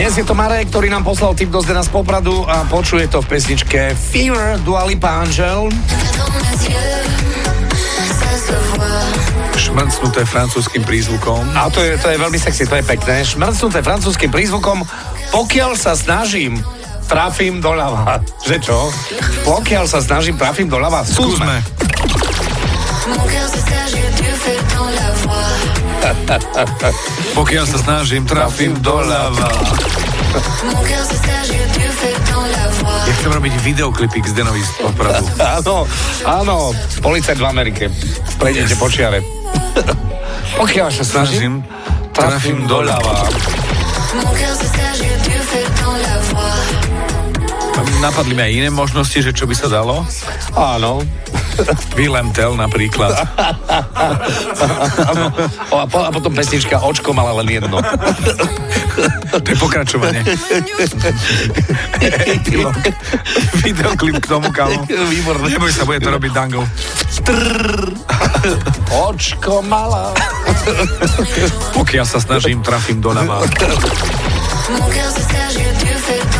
Dnes je to Marek, ktorý nám poslal tip do Zdena z Popradu a počuje to v pesničke Fever Dua Lipa Angel. Šmrcnuté francúzským prízvukom. A to je, to je veľmi sexy, to je pekné. Šmrcnuté francúzským prízvukom. Pokiaľ sa snažím, trafím doľava. Že čo? Pokiaľ sa snažím, trafím doľava. Skúsme. Pokiaľ sa snažím, trafím doľava. Ja chcem robiť videoklipy k Zdenovi z Popradu. Áno, áno, policajt v Amerike. Prejdete po čiare. Pokiaľ sa snažím, trafím doľava. Napadli mi aj iné možnosti, že čo by sa dalo. Áno. Willem Tell napríklad. o, a, po, a potom pesnička Očko mala len jedno. to je pokračovanie. Videoklip k tomu, kamo. Výborné. Neboj sa, bude to robiť Dango. Očko mala. Pokiaľ sa snažím, trafím doľava. A